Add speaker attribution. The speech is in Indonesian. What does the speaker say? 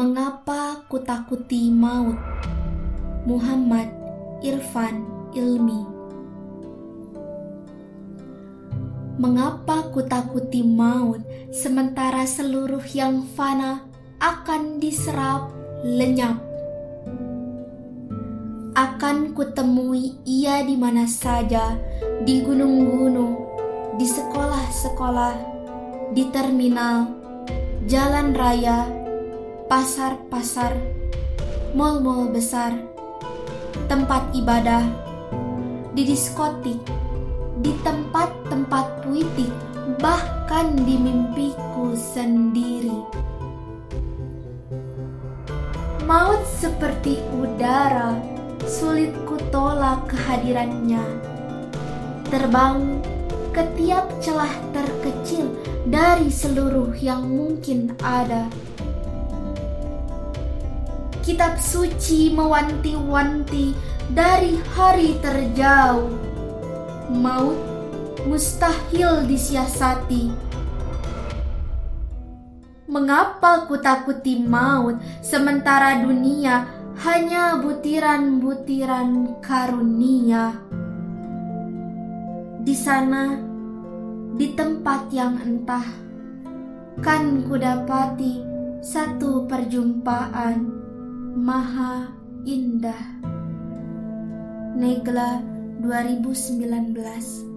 Speaker 1: Mengapa kutakuti maut? Muhammad Irfan Ilmi Mengapa kutakuti maut sementara seluruh yang fana akan diserap lenyap? Akan kutemui ia di mana saja, di gunung-gunung, di sekolah-sekolah, di terminal, jalan raya, pasar-pasar, mal-mal besar, tempat ibadah, di diskotik, di tempat-tempat puitik, bahkan di mimpiku sendiri. Maut seperti udara, sulit kutolak kehadirannya. Terbang ke tiap celah terkecil dari seluruh yang mungkin ada kitab suci mewanti-wanti dari hari terjauh. Maut mustahil disiasati. Mengapa ku takuti maut sementara dunia hanya butiran-butiran karunia? Di sana, di tempat yang entah, kan ku dapati satu perjumpaan Maha Indah. Negla 2019